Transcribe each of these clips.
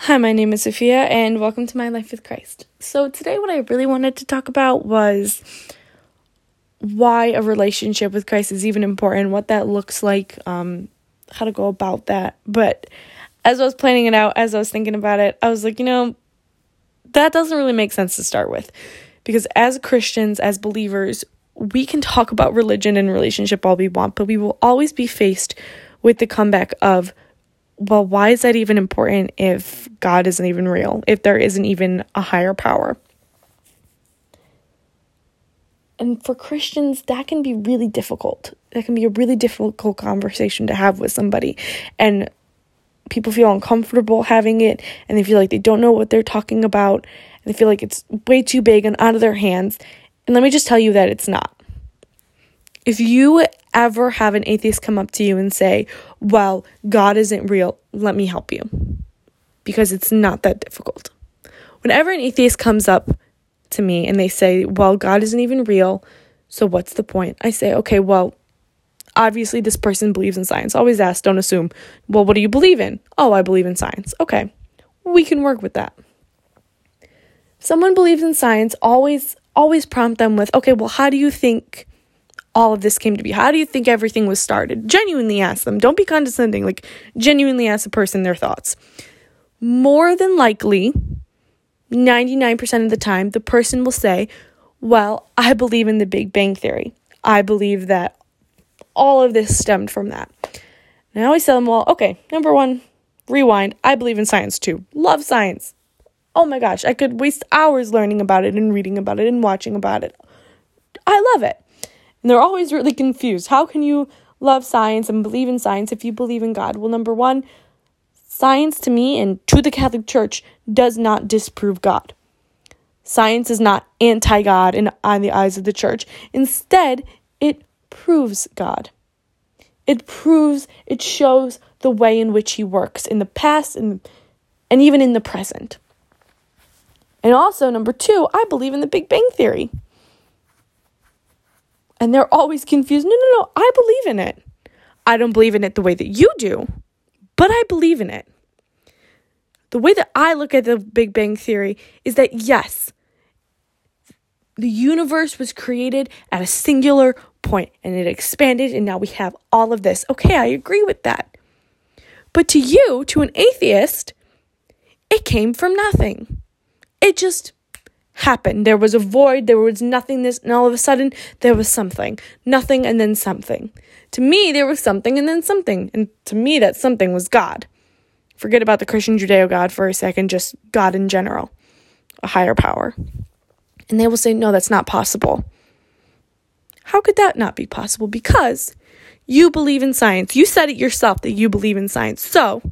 Hi, my name is Sophia, and welcome to My Life with Christ. So, today, what I really wanted to talk about was why a relationship with Christ is even important, what that looks like, um, how to go about that. But as I was planning it out, as I was thinking about it, I was like, you know, that doesn't really make sense to start with. Because as Christians, as believers, we can talk about religion and relationship all we want, but we will always be faced with the comeback of, well, why is that even important if God isn't even real, if there isn't even a higher power? And for Christians, that can be really difficult. That can be a really difficult conversation to have with somebody. And people feel uncomfortable having it, and they feel like they don't know what they're talking about, and they feel like it's way too big and out of their hands. And let me just tell you that it's not. If you ever have an atheist come up to you and say, Well, God isn't real, let me help you. Because it's not that difficult. Whenever an atheist comes up to me and they say, Well, God isn't even real, so what's the point? I say, Okay, well, obviously this person believes in science. Always ask, don't assume, Well, what do you believe in? Oh, I believe in science. Okay, we can work with that. Someone believes in science, always always prompt them with, okay, well, how do you think all of this came to be? How do you think everything was started? Genuinely ask them. Don't be condescending. Like, genuinely ask a person their thoughts. More than likely, 99% of the time, the person will say, Well, I believe in the Big Bang Theory. I believe that all of this stemmed from that. And I always tell them, Well, okay, number one, rewind. I believe in science too. Love science. Oh my gosh, I could waste hours learning about it and reading about it and watching about it. I love it. And they're always really confused. How can you love science and believe in science if you believe in God? Well, number one, science to me and to the Catholic Church does not disprove God. Science is not anti God in on the eyes of the church. Instead, it proves God. It proves, it shows the way in which He works in the past and, and even in the present. And also, number two, I believe in the Big Bang Theory. And they're always confused. No, no, no, I believe in it. I don't believe in it the way that you do, but I believe in it. The way that I look at the Big Bang Theory is that yes, the universe was created at a singular point and it expanded, and now we have all of this. Okay, I agree with that. But to you, to an atheist, it came from nothing. It just happened. There was a void, there was nothingness, and all of a sudden there was something. Nothing and then something. To me, there was something and then something. And to me, that something was God. Forget about the Christian Judeo God for a second, just God in general, a higher power. And they will say, no, that's not possible. How could that not be possible? Because you believe in science. You said it yourself that you believe in science. So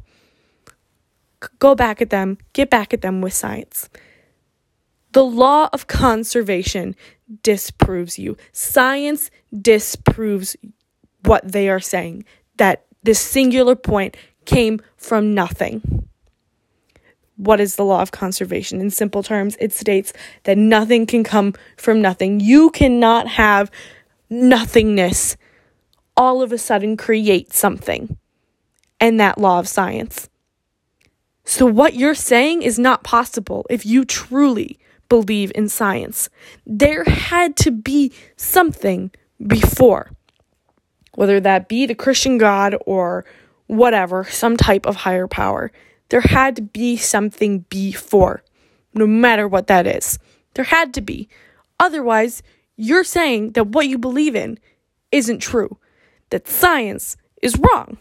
go back at them, get back at them with science. The law of conservation disproves you. Science disproves what they are saying that this singular point came from nothing. What is the law of conservation? In simple terms, it states that nothing can come from nothing. You cannot have nothingness all of a sudden create something. And that law of science. So, what you're saying is not possible if you truly believe in science. There had to be something before, whether that be the Christian God or whatever, some type of higher power. There had to be something before, no matter what that is. There had to be. Otherwise, you're saying that what you believe in isn't true, that science is wrong.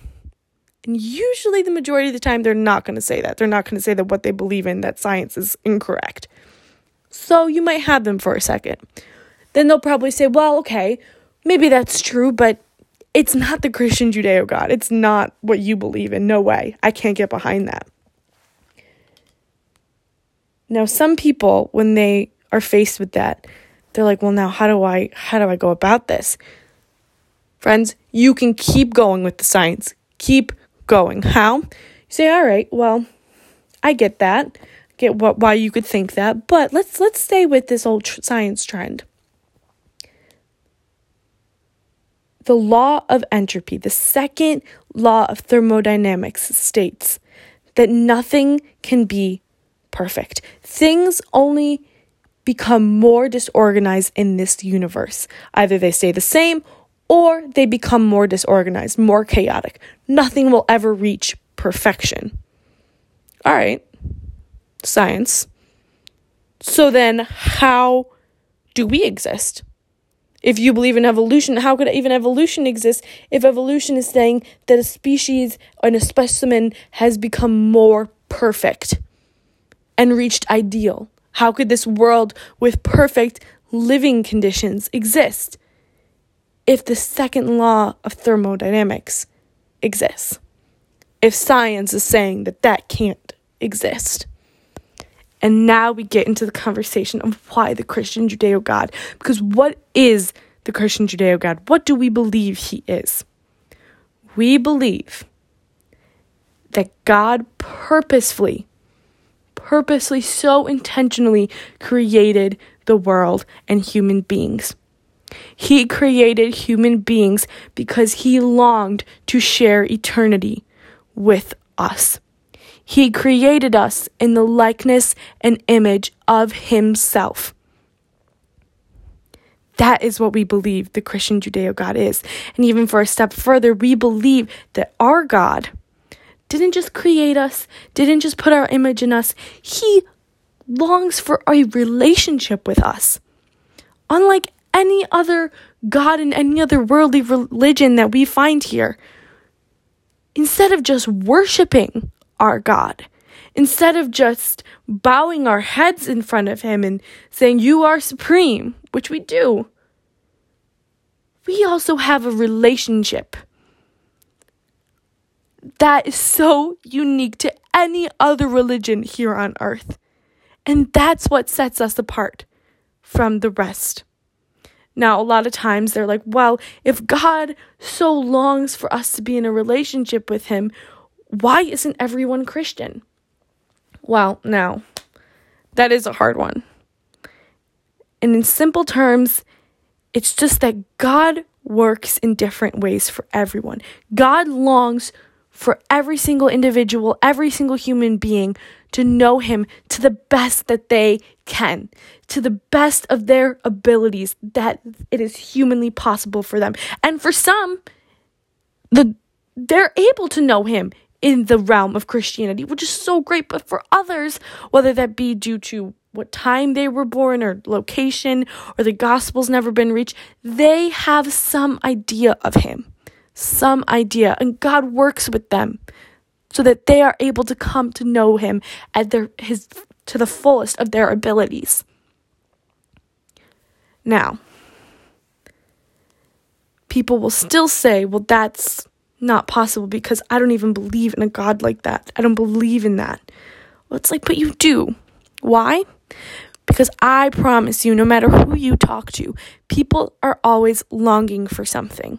And usually, the majority of the time, they're not going to say that. They're not going to say that what they believe in, that science is incorrect. So you might have them for a second. Then they'll probably say, well, okay, maybe that's true, but it's not the Christian Judeo God. It's not what you believe in. No way. I can't get behind that. Now, some people, when they are faced with that, they're like, well, now how do I how do I go about this? Friends, you can keep going with the science. Keep going. How? You say, all right, well, I get that get what why you could think that, but let's let's stay with this old tr- science trend. The law of entropy, the second law of thermodynamics states that nothing can be perfect. Things only become more disorganized in this universe. Either they stay the same or they become more disorganized, more chaotic. Nothing will ever reach perfection. All right, science. So then, how do we exist? If you believe in evolution, how could even evolution exist if evolution is saying that a species and a specimen has become more perfect and reached ideal? How could this world with perfect living conditions exist if the second law of thermodynamics exists? If science is saying that that can't exist? And now we get into the conversation of why the Christian Judeo God. Because what is the Christian Judeo God? What do we believe he is? We believe that God purposefully purposely, so intentionally created the world and human beings. He created human beings because he longed to share eternity with us. He created us in the likeness and image of himself. That is what we believe the Christian Judeo God is. And even for a step further, we believe that our God didn't just create us, didn't just put our image in us. He longs for a relationship with us. Unlike any other God in any other worldly religion that we find here, instead of just worshiping our God, instead of just bowing our heads in front of Him and saying, You are supreme, which we do, we also have a relationship that is so unique to any other religion here on earth. And that's what sets us apart from the rest. Now, a lot of times they're like, well, if God so longs for us to be in a relationship with Him, why isn't everyone Christian? Well, now, that is a hard one. And in simple terms, it's just that God works in different ways for everyone. God longs for every single individual, every single human being to know Him to the best that they can, to the best of their abilities that it is humanly possible for them. And for some, the they're able to know Him in the realm of Christianity, which is so great. But for others, whether that be due to what time they were born or location or the gospel's never been reached, they have some idea of Him some idea, and God works with them so that they are able to come to know Him at their His to the fullest of their abilities. Now, people will still say, well, that's not possible because I don't even believe in a God like that. I don't believe in that. Well, it's like, but you do. Why? Because I promise you, no matter who you talk to, people are always longing for something.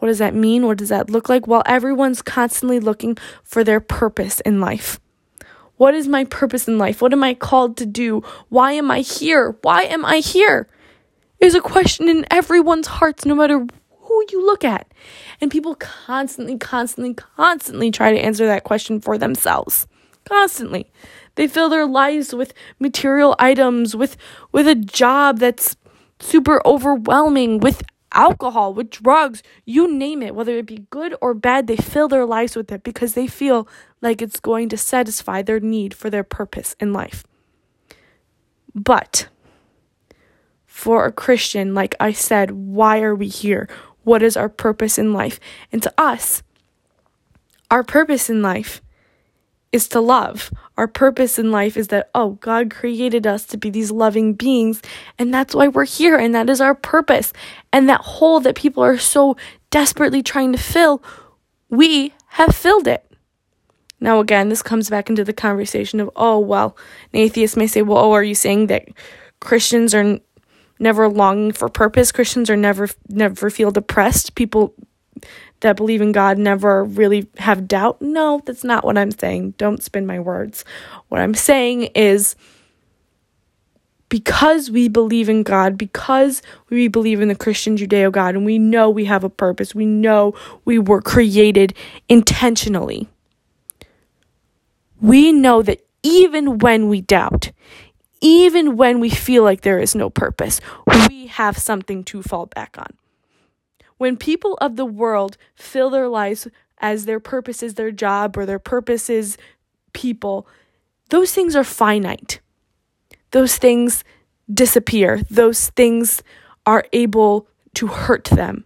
What does that mean? What does that look like? Well, everyone's constantly looking for their purpose in life. What is my purpose in life? What am I called to do? Why am I here? Why am I here? Is a question in everyone's hearts, no matter who you look at. And people constantly, constantly, constantly try to answer that question for themselves. Constantly. They fill their lives with material items, with with a job that's super overwhelming, with alcohol, with drugs, you name it, whether it be good or bad, they fill their lives with it because they feel like it's going to satisfy their need for their purpose in life. But for a Christian, like I said, why are we here? What is our purpose in life? And to us, our purpose in life is to love. Our purpose in life is that, oh, God created us to be these loving beings, and that's why we're here, and that is our purpose. And that hole that people are so desperately trying to fill, we have filled it. Now, again, this comes back into the conversation of, oh, well, an atheist may say, well, oh, are you saying that Christians are never longing for purpose? Christians are never, never feel depressed? People that believe in God never really have doubt. No, that's not what I'm saying. Don't spin my words. What I'm saying is because we believe in God, because we believe in the Christian Judeo God, and we know we have a purpose, we know we were created intentionally. we know that even when we doubt, even when we feel like there is no purpose, we have something to fall back on. When people of the world fill their lives as their purpose is their job or their purpose is people, those things are finite. Those things disappear. Those things are able to hurt them.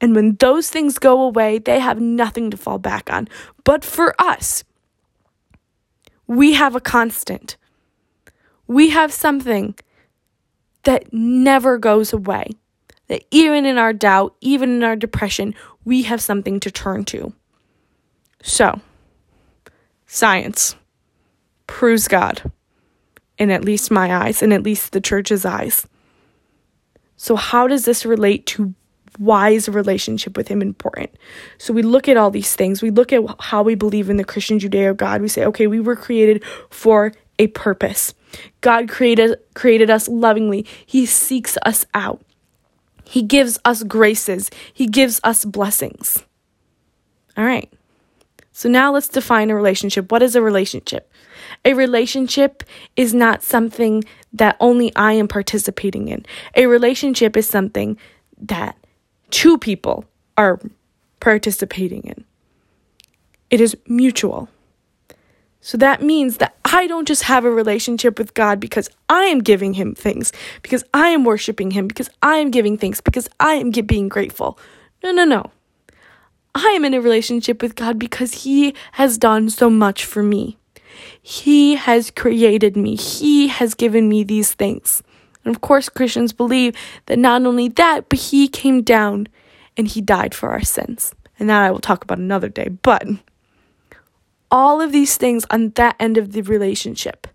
And when those things go away, they have nothing to fall back on. But for us, we have a constant. We have something that never goes away. That even in our doubt, even in our depression, we have something to turn to. So, science proves God, in at least my eyes, in at least the church's eyes. So, how does this relate to why is a relationship with him important? So we look at all these things. We look at how we believe in the Christian Judeo God. We say, okay, we were created for a purpose. God created created us lovingly. He seeks us out. He gives us graces. He gives us blessings. All right. So now let's define a relationship. What is a relationship? A relationship is not something that only I am participating in. A relationship is something that two people are participating in. It is mutual. So that means that I don't just have a relationship with God because I am giving Him things, because I am worshiping Him, because I am giving thanks, because I am being grateful. No, no, no. I am in a relationship with God because He has done so much for me. He has created me, He has given me these things. And of course, Christians believe that not only that, but he came down and he died for our sins. And that I will talk about another day. But all of these things on that end of the relationship.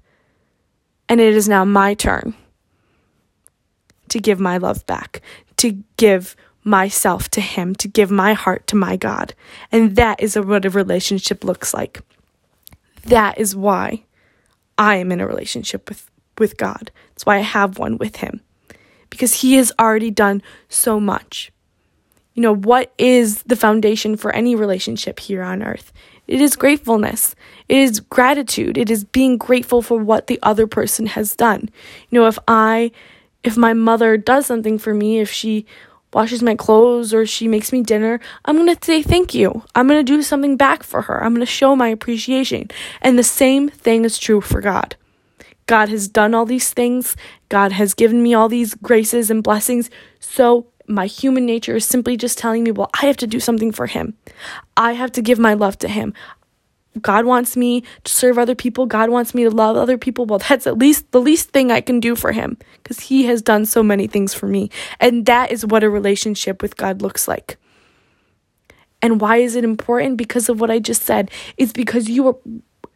And it is now my turn to give my love back, to give myself to Him, to give my heart to my God. And that is what a relationship looks like. That is why I am in a relationship with with God. That's why I have one with Him. Because He has already done so much. You know, what is the foundation for any relationship here on earth? It is gratefulness. It is gratitude. It is being grateful for what the other person has done. You know, if I, if my mother does something for me, if she washes my clothes or she makes me dinner, I'm going to say thank you. I'm going to do something back for her. I'm going to show my appreciation. And the same thing is true for God. God has done all these things. God has given me all these graces and blessings. So my human nature is simply just telling me, well, I have to do something for Him. I have to give my love to Him. God wants me to serve other people. God wants me to love other people. Well, that's at least the least thing I can do for Him because He has done so many things for me. And that is what a relationship with God looks like. And why is it important? Because of what I just said. It's because you are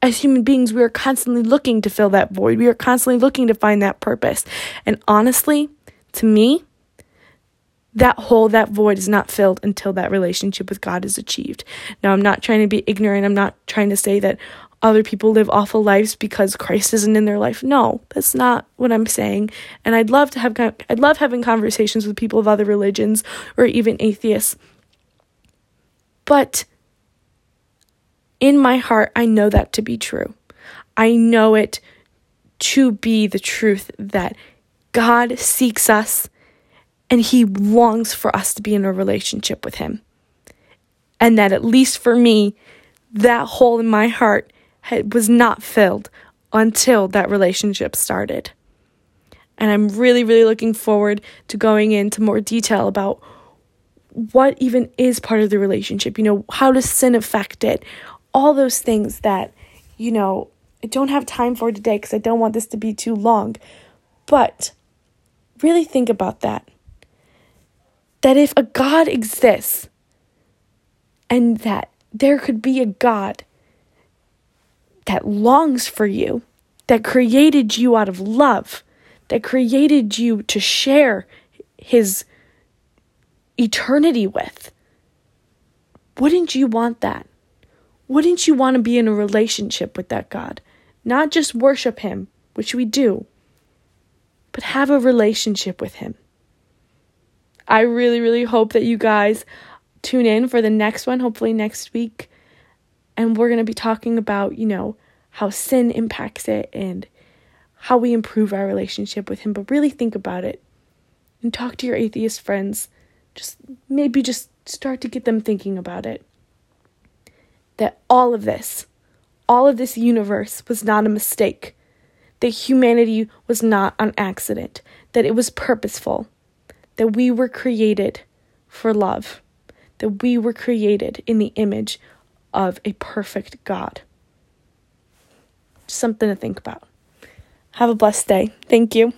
as human beings, we are constantly looking to fill that void. We are constantly looking to find that purpose. And honestly, to me, that hole, that void is not filled until that relationship with God is achieved. Now, I'm not trying to be ignorant. I'm not trying to say that other people live awful lives because Christ isn't in their life. No, that's not what I'm saying. And I'd love to have I'd love having conversations with people of other religions or even atheists. But in my heart, I know that to be true. I know it to be the truth that God seeks us and He longs for us to be in a relationship with Him. And that, at least for me, that hole in my heart had, was not filled until that relationship started. And I'm really, really looking forward to going into more detail about what even is part of the relationship. You know, how does sin affect it? All those things that, you know, I don't have time for today because I don't want this to be too long. But really think about that. That if a God exists and that there could be a God that longs for you, that created you out of love, that created you to share his eternity with, wouldn't you want that? Wouldn't you want to be in a relationship with that God? Not just worship Him, which we do, but have a relationship with Him. I really, really hope that you guys tune in for the next one, hopefully next week. And we're going to be talking about, you know, how sin impacts it and how we improve our relationship with Him. But really think about it and talk to your atheist friends. Just maybe just start to get them thinking about it. That all of this, all of this universe was not a mistake. That humanity was not an accident. That it was purposeful. That we were created for love. That we were created in the image of a perfect God. Something to think about. Have a blessed day. Thank you.